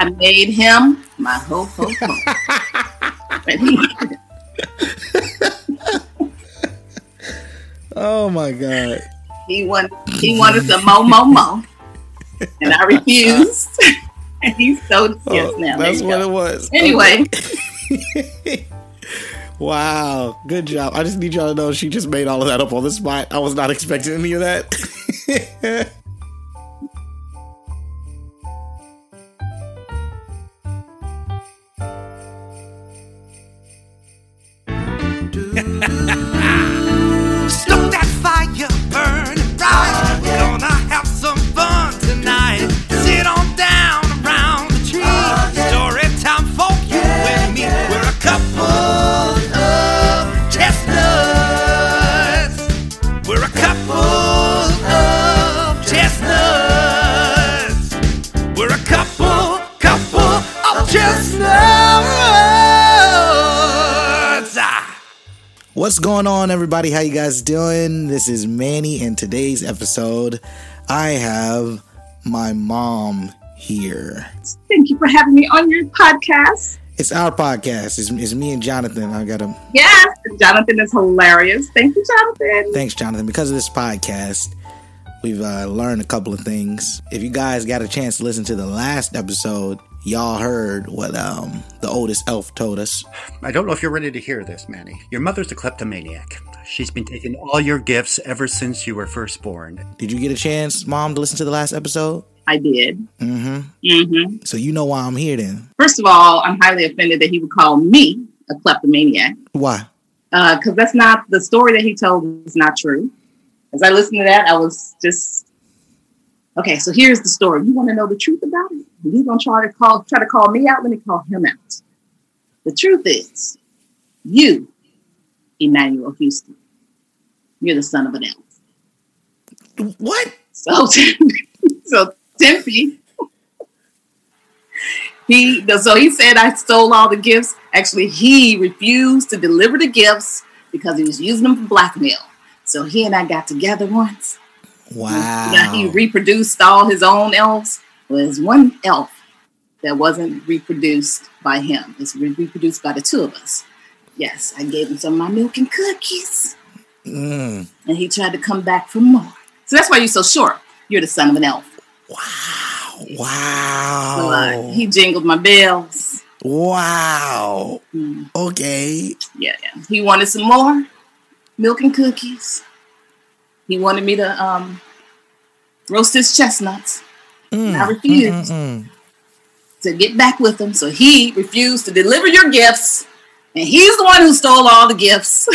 I made him my ho ho ho. oh my god. He wanted he wanted some mo mo mo, and I refused. and he's so yes Oh, now. that's what go. it was. Anyway, Wow, good job. I just need y'all to know she just made all of that up on the spot. I was not expecting any of that. going on, everybody? How you guys doing? This is Manny, and today's episode, I have my mom here. thank you for having me on your podcast. It's our podcast. It's, it's me and Jonathan. I got him. Yes, Jonathan is hilarious. Thank you, Jonathan. Thanks, Jonathan. Because of this podcast, we've uh, learned a couple of things. If you guys got a chance to listen to the last episode, y'all heard what um, the oldest elf told us. I don't know if you're ready to hear this, Manny. Your mother's a kleptomaniac. She's been taking all your gifts ever since you were first born. Did you get a chance, mom, to listen to the last episode? I did. Mm-hmm. hmm So you know why I'm here then. First of all, I'm highly offended that he would call me a kleptomaniac Why? because that's not the story that he told is not true. As I listened to that, I was just okay. So here's the story. You want to know the truth about it? He's gonna try to call try to call me out. Let me call him out. The truth is, you, Emmanuel Houston, you're the son of an elf. What? So, so Timpi, he so he said I stole all the gifts. Actually, he refused to deliver the gifts because he was using them for blackmail. So he and I got together once. Wow. Yeah, he reproduced all his own elves. Well, there's one elf that wasn't reproduced by him. It's re- reproduced by the two of us. Yes, I gave him some of my milk and cookies, Mm. and he tried to come back for more. So that's why you're so short. You're the son of an elf. Wow. So, Wow. uh, he jingled my bells. wow. Mm, Okay. yeah, yeah. He wanted some more milk and cookies. He wanted me to um, roast his chestnuts. Mm, I refused mm, mm, to get back with him, so he refused to deliver your gifts, and he's the one who stole all the gifts.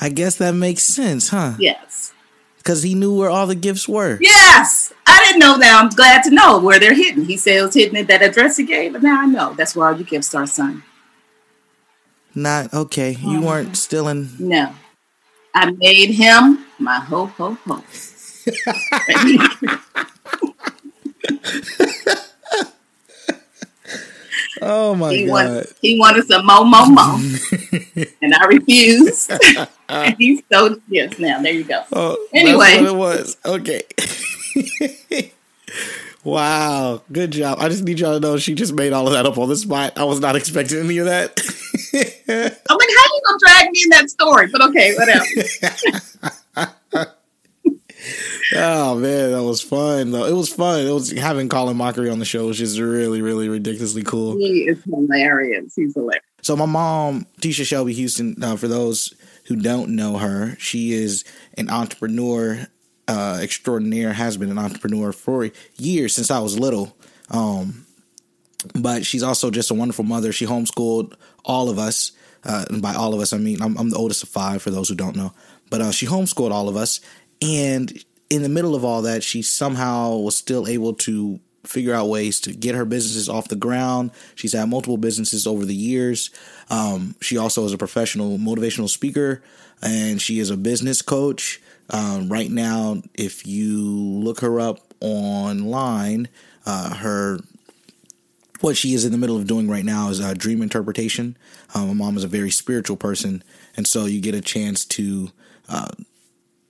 I guess that makes sense, huh? yes, Because he knew where all the gifts were. yes. I didn't know that. I'm glad to know where they're hidden. He said it was hidden at that address he gave, but now I know that's where all your gifts are, son. Not okay. You Mhm. weren't stealing. No, I made him my ho ho ho. Oh my he god. wanted he wanted some mo mo mo, and I refused. and he's so yes. Now there you go. Oh, Anyway. that's what it was. Okay. wow. Good job. I just need y'all to know she just made all of that up on the spot. I was not expecting any of that. I'm like, how are you gonna drag me in that story? But okay, whatever. oh man, that was fun though. It was fun. It was having Colin Mochrie on the show was just really, really ridiculously cool. he is hilarious. He's hilarious. So my mom, Tisha Shelby Houston, uh, for those who don't know her, she is an entrepreneur uh, extraordinaire. Has been an entrepreneur for years since I was little. Um, but she's also just a wonderful mother. She homeschooled all of us, uh, and by all of us, I mean I'm, I'm the oldest of five. For those who don't know, but uh, she homeschooled all of us, and in the middle of all that, she somehow was still able to figure out ways to get her businesses off the ground. She's had multiple businesses over the years. Um, she also is a professional motivational speaker, and she is a business coach. Um, right now, if you look her up online, uh, her what she is in the middle of doing right now is uh, dream interpretation. Um, my mom is a very spiritual person, and so you get a chance to uh,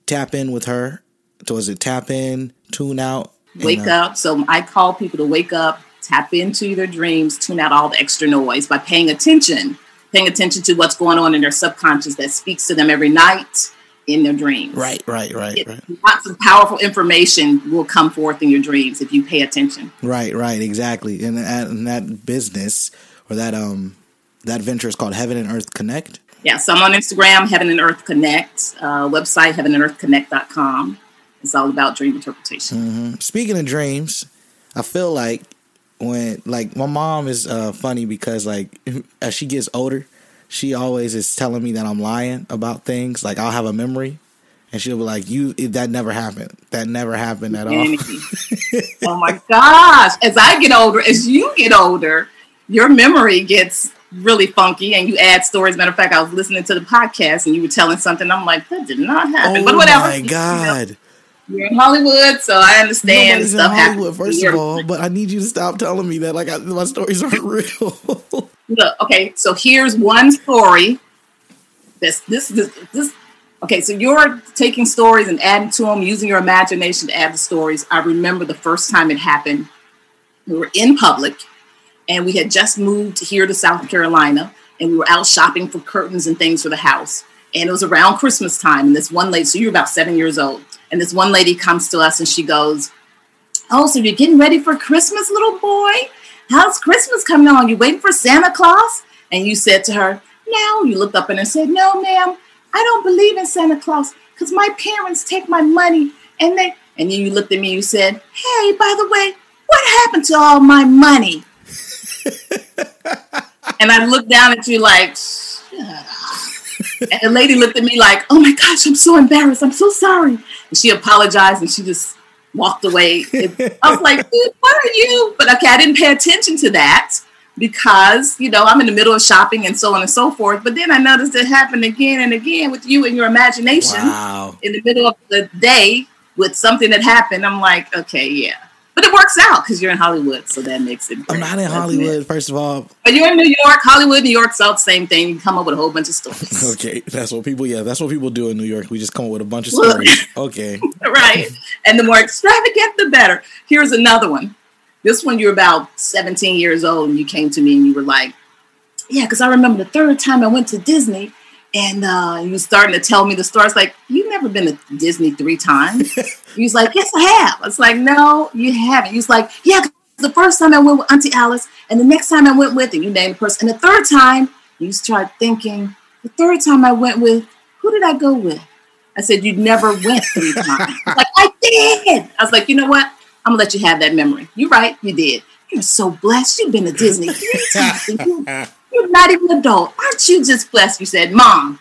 tap in with her. So is it tap in, tune out, and, Wake uh, up. So I call people to wake up tap into their dreams, tune out all the extra noise by paying attention, paying attention to what's going on in their subconscious that speaks to them every night in their dreams. Right, right, right, It- right. Lots of powerful information will come forth in your dreams if you pay attention. Right, right, exactly. And that, and that business or that um that venture is called Heaven and Earth Connect. Yeah, so I'm on Instagram, Heaven and Earth Connect, uh, website, heavenandearthconnect.com. It's all about dream interpretation. Speaking of dreams, I feel like when like my mom is uh funny because like as she gets older, she always is telling me that I'm lying about things. Like I'll have a memory and she'll be like, "You that never happened. That never happened at all." Oh my gosh. As I get older, as you get older, your memory gets really funky and you add stories. Matter of fact, I was listening to the podcast and you were telling something. I'm like, that did not happen. Oh but whatever. my god! You're in Hollywood, so I understand Nobody's in Hollywood, first of all, but I need you to stop telling me that like I, my stories aren't real. Look, okay, so here's one story. This, this, this, this. Okay, so you're taking stories and adding to them, using your imagination to add the stories. I remember the first time it happened. We were in public, and we had just moved here to South Carolina, and we were out shopping for curtains and things for the house. And it was around Christmas time, and this one lady, so you were about seven years old, and this one lady comes to us and she goes, "Oh, so you're getting ready for Christmas, little boy? How's Christmas coming on? You waiting for Santa Claus?" And you said to her, "No." You looked up and said, "No, ma'am. I don't believe in Santa Claus because my parents take my money and they." And then you looked at me and you said, "Hey, by the way, what happened to all my money?" and I looked down at you like, "Shut up." And the lady looked at me like, "Oh my gosh, I'm so embarrassed. I'm so sorry." And she apologized and she just walked away. It- I was like, "What are you?" But okay, I didn't pay attention to that because you know I'm in the middle of shopping and so on and so forth. But then I noticed it happened again and again with you and your imagination wow. in the middle of the day with something that happened. I'm like, okay, yeah. But it works out because you're in Hollywood, so that makes it. I'm not in? Hollywood, first of all. But you're in New York, Hollywood, New York, South, same thing. You come up with a whole bunch of stories. Okay, that's what people. Yeah, that's what people do in New York. We just come up with a bunch of stories. Okay, right. And the more extravagant, the better. Here's another one. This one, you're about 17 years old, and you came to me and you were like, Yeah, because I remember the third time I went to Disney, and uh, you starting to tell me the story. It's like, You've never been to Disney three times. he was like, Yes, I have. I was like, No, you haven't. He was like, yeah, the first time I went with Auntie Alice, and the next time I went with, and you name the person, and the third time, you start thinking, The third time I went with, who did I go with? I said, You never went three times. like, I did. I was like, You know what? I'm to let you have that memory. You're right. You did. You're so blessed. You've been to Disney three times. you, you're not even an adult. Aren't you just blessed? You said, Mom,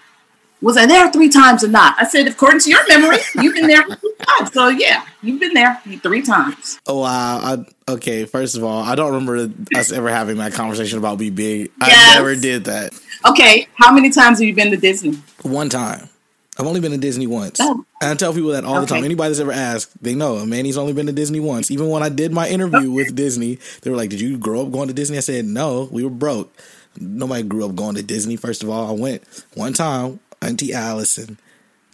was I there three times or not? I said, According to your memory, you've been there three times. So, yeah, you've been there three times. Oh wow. I, okay, first of all, I don't remember us ever having that conversation about be big. I never did that. Okay, how many times have you been to Disney? One time. I've only been to Disney once. Oh. And I tell people that all the time. Anybody that's ever asked, they know. Manny's only been to Disney once. Even when I did my interview with Disney, they were like, Did you grow up going to Disney? I said, No, we were broke. Nobody grew up going to Disney. First of all, I went one time, Auntie Allison.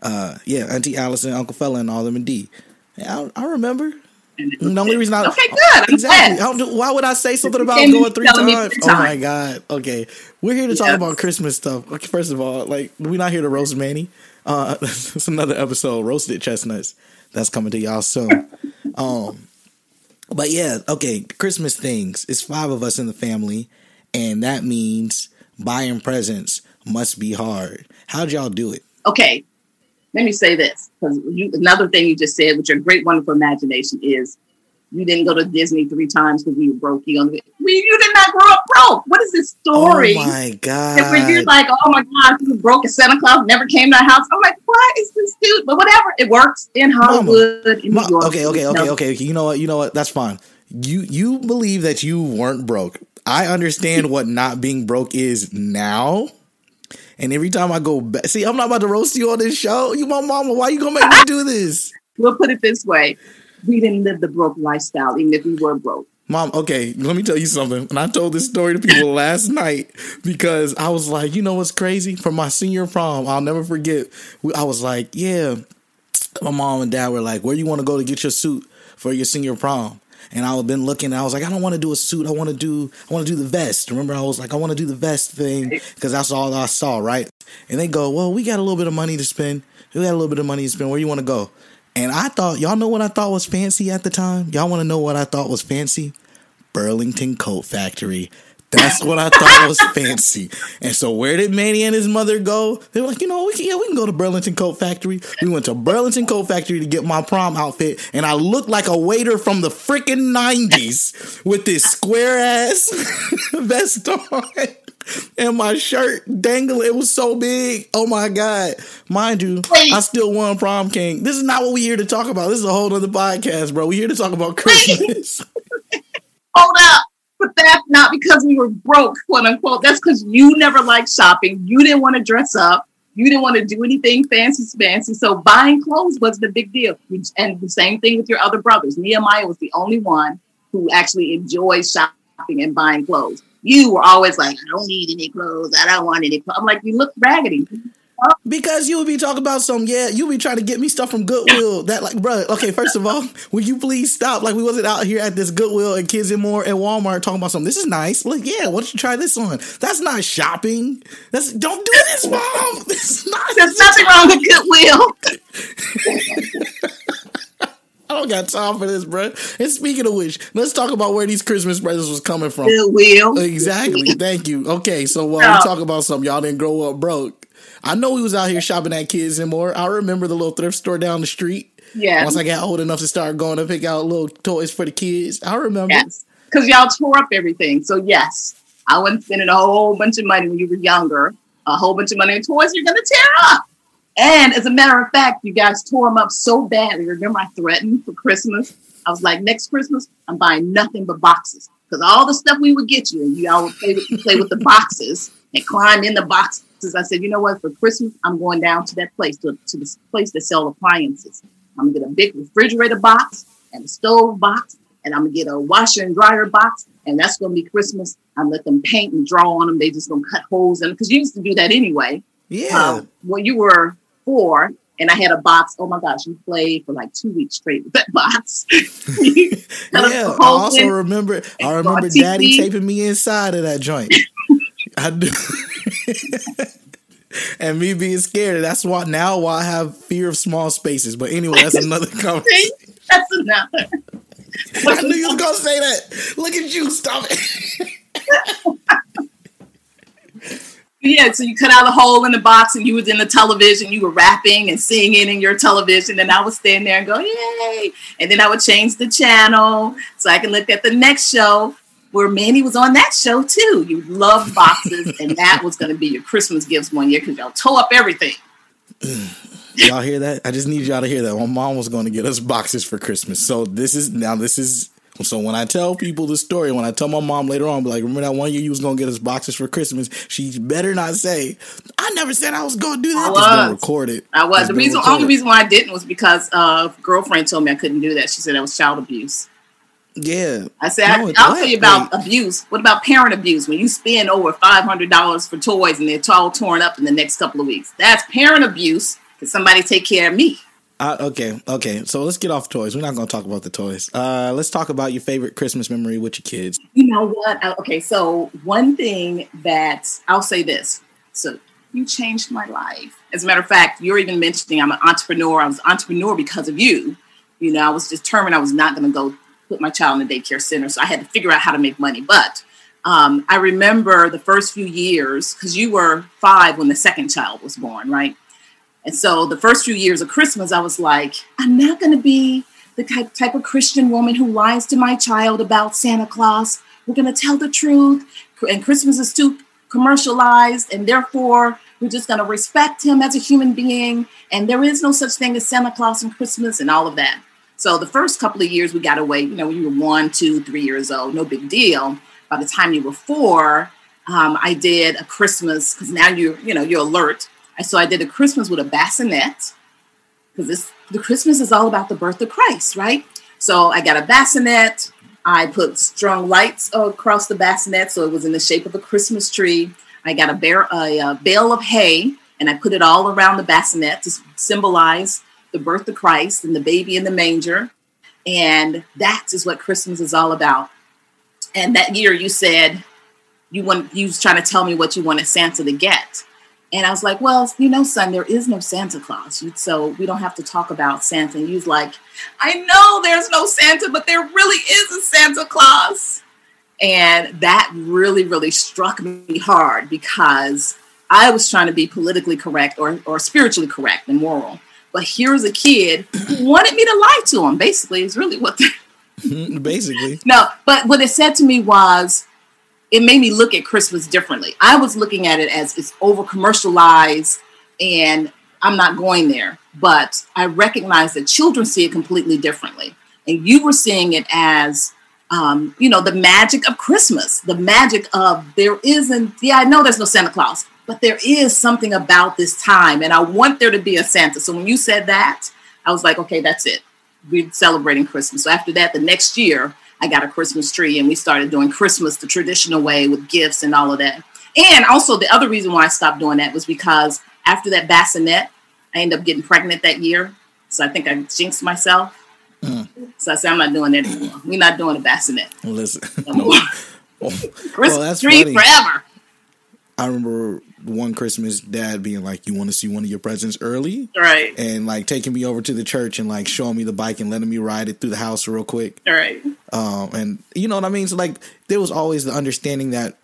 Uh, yeah, Auntie Allison, Uncle Fella, and all them and D. Yeah, I, I remember. And The only reason I Okay, good. I'm exactly. I don't do- why would I say something about going three times? Oh my god. Okay, we're here to talk Yes. about Christmas stuff. Okay, first of all, like we're not here to roast Manny. Uh, it's another episode, roasted chestnuts. That's coming to y'all soon. um, but yeah, okay, Christmas things. It's five of us in the family, and that means buying presents must be hard. How'd y'all do it? okay, let me say this because another thing you just said, with your great, wonderful imagination, is you didn't go to Disney three times because you were broke. You, only, we, you did not grow up broke. What is this story? Oh my that where you're god! like, oh my God, you broke and Santa Claus never came to our house. I'm like, what is this dude? But whatever, it works in Hollywood, in New York. okay, okay, okay, No. okay. You know what? You know what? That's fine. You you believe that you weren't broke. I understand what not being broke is now. And every time I go back, see, I'm not about to roast you on this show. You my mama. Why you gonna make me do this, We'll put it this way: we didn't live the broke lifestyle, even if we were broke. mom? Okay, let me tell you something. And I told this story to people last night because I was like, you know what's crazy? For my senior prom, I'll never forget. I was like, yeah. My mom and dad were like, where you want to go to get your suit for your senior prom? And I had been looking. I was like, I don't want to do a suit. I want to do I want to do the vest. Remember, I was like, I want to do the vest thing because that's all I saw, right? And they go, well, we got a little bit of money to spend. We got a little bit of money to spend. Where you want to go? And I thought, y'all know what I thought was fancy at the time. Y'all want to know what I thought was fancy? Burlington Coat Factory. That's what I thought was fancy. And so where did Manny and his mother go? They were like, you know, we can, yeah, we can go to Burlington Coat Factory. We went to Burlington Coat Factory to get my prom outfit, and I looked like a waiter from the freaking nineties with this square ass vest on. And my shirt dangling, it was so big. Oh my god! Mind you, Wait. I still won prom king. This is not what we're here to talk about. This is a whole other podcast, bro. We're here to talk about Christmas. Hold up. But that's not because we were broke, quote unquote. That's because you never liked shopping. You didn't want to dress up. You didn't want to do anything fancy fancy. So buying clothes wasn't a big deal. And the same thing with your other brothers. Nehemiah was the only one who actually enjoyed shopping and buying clothes. You were always like, I don't need any clothes. I don't want any clothes. I'm like, you look raggedy. Because you would be talking about some, yeah, you be trying to get me stuff from Goodwill. That like, bro, okay, first of all, will you please stop? Like, we wasn't out here at this Goodwill and Kids and More and Walmart talking about something. This is nice. Like, yeah, why don't you try this on? That's not shopping. That's don't do this, mom. This is not. There's nothing wrong with Goodwill. I don't got time for this, bro. And speaking of which, let's talk about where these Christmas presents was coming from. Goodwill. Exactly. Thank you. Okay, so uh, while Yeah. we talk about something, y'all didn't grow up broke. I know we was out here shopping at Kids and More. I remember the little thrift store down the street. Yeah. Once I got old enough to start going to pick out little toys for the kids, I remember. Yes. Because y'all tore up everything. So yes, I wasn't spending a whole bunch of money when you were younger. A whole bunch of money on toys you're gonna tear up. And as a matter of fact, you guys tore them up so badly. Remember, I threatened for Christmas. I was like, next Christmas, I'm buying nothing but boxes. Because all the stuff we would get you, and you all would play with, play with the boxes and climb in the boxes. I said, you know what? For Christmas, I'm going down to that place, to, to this place that sell appliances. I'm gonna get a big refrigerator box and a stove box, and I'm gonna get a washer and dryer box, and that's gonna be Christmas. I'm let them paint and draw on them. They just gonna cut holes in them because you used to do that anyway. Yeah. Um, when you were four, and I had a box. Oh my gosh, you played for like two weeks straight with that box. You cut a yeah. I also remember I remember daddy TV. taping me inside of that joint. I do. and me being scared. That's why now why I have fear of small spaces. But anyway, that's another conversation. That's another. I knew you was gonna say that. Look at you, stop it. Yeah, so you cut out a hole in the box and you was in the television, you were rapping and singing in your television, and I would stand there and go, Yay! And then I would change the channel so I can look at the next show where Manny was on that show too. You loved boxes, and that was gonna be your Christmas gifts one year because y'all tore up everything. Y'all hear that? I just need y'all to hear that. My mom was going to get us boxes for Christmas. So this is now this is so when I tell people the story, when I tell my mom later on, be like, remember that one year you was going to get us boxes for Christmas? She better not say, I never said I was going to do that. I was. recorded. I was It's the reason recorded. only reason why I didn't was because uh girlfriend told me I couldn't do that. She said that was child abuse. Yeah. I said, No, I, I'll tell you about abuse. What about parent abuse? When you spend over five hundred dollars for toys and they're all torn up in the next couple of weeks, that's parent abuse. Can somebody take care of me? Uh, okay, okay. So let's get off toys. We're not going to talk about the toys. Uh, let's talk about your favorite Christmas memory with your kids. You know what? Okay, so one thing that I'll say this. So you changed my life. As a matter of fact, you're even mentioning I'm an entrepreneur. I was an entrepreneur because of you. You know, I was determined I was not going to go put my child in a daycare center. So I had to figure out how to make money. But um, I remember the first few years because you were five when the second child was born, right? And so the first few years of Christmas, I was like, I'm not going to be the type, of Christian woman who lies to my child about Santa Claus. We're going to tell the truth. And Christmas is too commercialized. And therefore, we're just going to respect him as a human being. And there is no such thing as Santa Claus and Christmas and all of that. So the first couple of years we got away, you know, when you were one, two, three years old, no big deal. By the time you were four, um, I did a Christmas because now you you know you're alert. So I did a Christmas with a bassinet because the Christmas is all about the birth of Christ, right? So I got a bassinet. I put strung lights across the bassinet so it was in the shape of a Christmas tree. I got a, bear, a, uh bale of hay and I put it all around the bassinet to symbolize the birth of Christ and the baby in the manger. And that is what Christmas is all about. And that year you said you want you was trying to tell me what you wanted Santa to get. And I was like, well, you know, son, there is no Santa Claus. So we don't have to talk about Santa. And he was like, I know there's no Santa, but there really is a Santa Claus. And that really, really struck me hard because I was trying to be politically correct or, or spiritually correct and moral. But here's a kid who wanted me to lie to him, basically, is really what the. Basically. No, but what it said to me was it made me look at Christmas differently. I was looking at it as it's over commercialized and I'm not going there. But I recognize that children see it completely differently. And you were seeing it as, um, you know, the magic of Christmas, the magic of there isn't, yeah, I know there's no Santa Claus, but there is something about this time. And I want there to be a Santa. So when you said that, I was like, okay, that's it. We're celebrating Christmas. So after that, the next year, I got a Christmas tree and we started doing Christmas the traditional way with gifts and all of that. And also, the other reason why I stopped doing that was because after that bassinet, I ended up getting pregnant that year. So I think I jinxed myself. Mm. So I said, I'm not doing that anymore. We're not doing a bassinet. Listen. No. Well, Christmas that's tree funny. forever. I remember one Christmas, Dad being like, "You want to see one of your presents early?" Right. and like taking me over to the church and like showing me the bike and letting me ride it through the house real quick. All right. Um, and you know what I mean? So like there was always the understanding that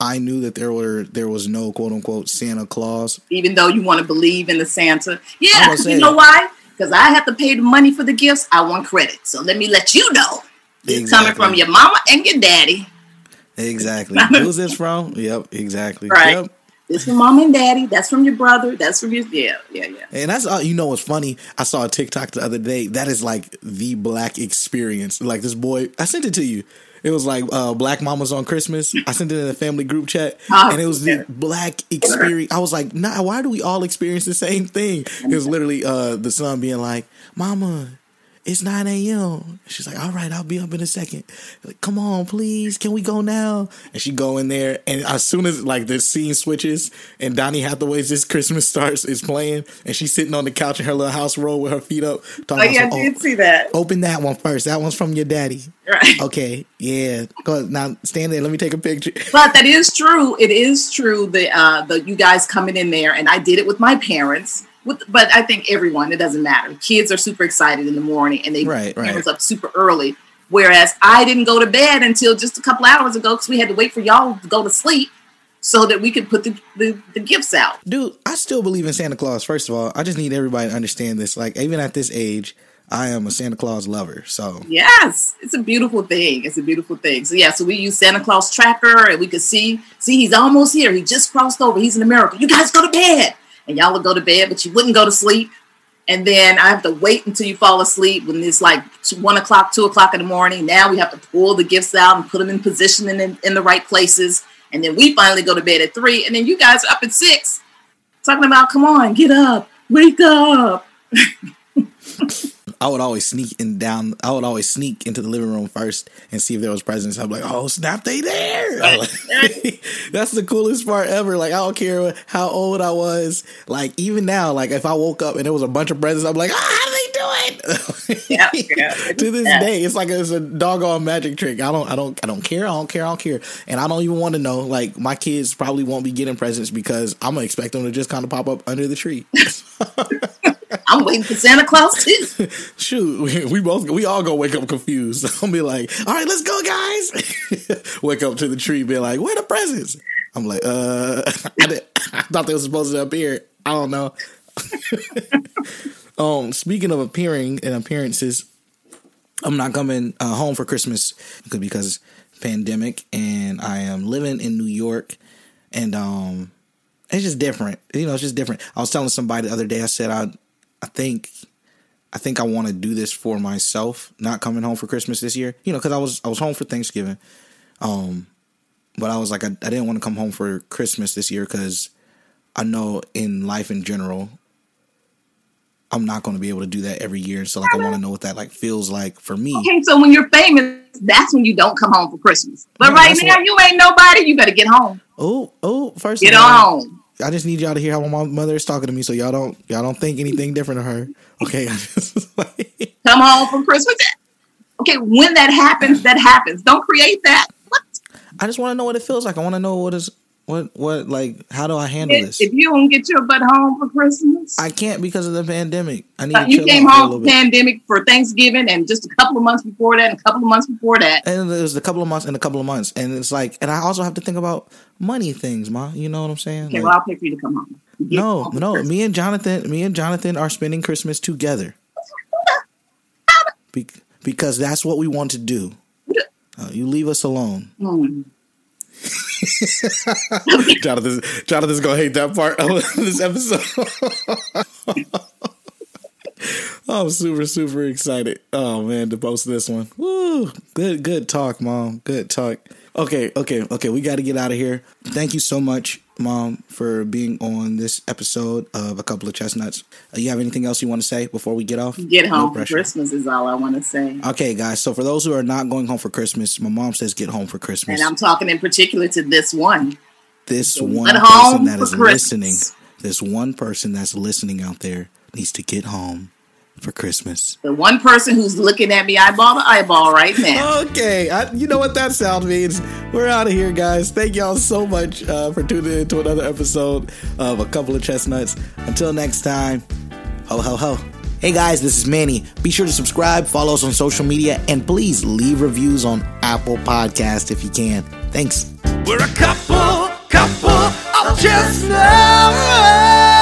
I knew that there were there was no quote unquote Santa Claus. Even though you want to believe in the Santa. Yeah. You saying- know why? Because I have to pay the money for the gifts. I want credit. So let me let you know. It's coming from your mama and your daddy. Exactly. Who's this from? Yep, exactly. Right. Yep. This from mom and daddy. That's from your brother. That's from your yeah, yeah, yeah. And that's all you know what's funny. I saw a TikTok the other day. That is like the black experience. Like this boy, I sent it to you. It was like uh, Black Mamas on Christmas. I sent it in a family group chat, Oh, and it was yeah. the black experience. I was like, "Nah, why do we all experience the same thing?" It was literally uh, the son being like, "Mama, it's 9 a.m. She's like, all right, I'll be up in a second. Like, come on, please. Can we go now? And she go in there. And as soon as like the scene switches and Donny Hathaway's This Christmas Starts is playing and she's sitting on the couch in her little house roll with her feet up. Oh yeah, I did see that. open that one first. That one's from your daddy. Right. Okay. Yeah. Go ahead. Now stand there. Let me take a picture. But that is true. It is true. that uh, the you guys coming in there, and I did it with my parents. With, but I think everyone. It doesn't matter. Kids are super excited in the morning, and they Right, right. up super early. Whereas I didn't go to bed until just a couple hours ago because we had to wait for y'all to go to sleep so that we could put the, the, the gifts out. Dude, I still believe in Santa Claus. First of all, I just need everybody to understand this. Like, even at this age, I am a Santa Claus lover. So Yes, it's a beautiful thing. It's a beautiful thing. So yeah, so we use Santa Claus tracker, and we could see see he's almost here. He just crossed over. He's in America. You guys go to bed, and y'all would go to bed, but you wouldn't go to sleep. And then I have to wait until you fall asleep when it's like one o'clock, two o'clock in the morning. Now we have to pull the gifts out and put them in position and in, in the right places. And then we finally go to bed at three, and then you guys are up at six, talking about, come on, get up, wake up. I would always sneak in down. I would always sneak into the living room first and see if there was presents. I'm like, oh snap, they there! That's the coolest part ever. Like I don't care how old I was. Like even now, like if I woke up and there was a bunch of presents, I'm like, ah, how do they do it? Yeah, yeah. to this Yeah. day, it's like it's a doggone magic trick. I don't, I don't, I don't care. I don't care. I don't care. And I don't even want to know. Like my kids probably won't be getting presents because I'm gonna expect them to just kind of pop up under the tree. I'm waiting for Santa Claus too. Shoot, we, both we all gonna wake up confused. I'll be like, "All right, let's go, guys." wake up to the tree, be like, "Where the presents?" I'm like, "Uh, I, I thought they were supposed to appear. I don't know." um, speaking of appearing and appearances, I'm not coming uh, home for Christmas because pandemic, and I am living in New York, and um, it's just different. You know, it's just different. I was telling somebody the other day. I said I, I think, I think I want to do this for myself. Not coming home for Christmas this year. You know, because I was I was home for Thanksgiving, um, but I was like I, I didn't want to come home for Christmas this year because I know in life in general. I'm not going to be able to do that every year, so like I want to know what that like feels like for me. Okay, so when you're famous, that's when you don't come home for Christmas. But Yeah, right now, what- you ain't nobody. You better get home. Oh, oh! First, Get of all, on. I just need y'all to hear how my mother is talking to me, so y'all don't y'all don't think anything different of her. Okay, like, Come home from Christmas. Okay, when that happens, that happens. Don't create that. What? I just want to know what it feels like. I want to know what is what what like how do I handle If, this? if you don't get your butt home for Christmas, I can't because of the pandemic. I need uh, you came for home bit. pandemic for Thanksgiving, and just a couple of months before that, and a couple of months before that. and it was a couple of months and a couple of months, and it's like, and I also have to think about money things, ma. You know what I'm saying? Okay, Like, well, I'll pay for you to come home. Get no, home no. Christmas. Me and Jonathan, me and Jonathan are spending Christmas together Be- because that's what we want to do. Uh, you leave us alone. Hmm. Jonathan, Jonathan's gonna hate that part of this episode. I'm super, super excited. Oh man, to post this one. Woo! Good, good talk, mom. Good talk. Okay, okay, okay. We got to get out of here. Thank you so much, mom, for being on this episode of a couple of chestnuts. Uh, you have anything else you want to say before we get off? Get No home for. Christmas is all I want to say. Okay, guys. So for those who are not going home for Christmas, my mom says get home for Christmas. And I'm talking in particular to this one. this one person home that Christmas. listening, this one person that's listening out there needs to get home for Christmas. The one person who's looking at me eyeball to eyeball right now. Okay, I, you know what that sound means. We're out of here, guys. Thank y'all so much uh, for tuning in to another episode of A Couple of Chestnuts. Until next time, ho, ho, ho. Hey guys, this is Manny. Be sure to subscribe, follow us on social media, and please leave reviews on Apple Podcast if you can. Thanks. We're a couple, couple of chestnuts.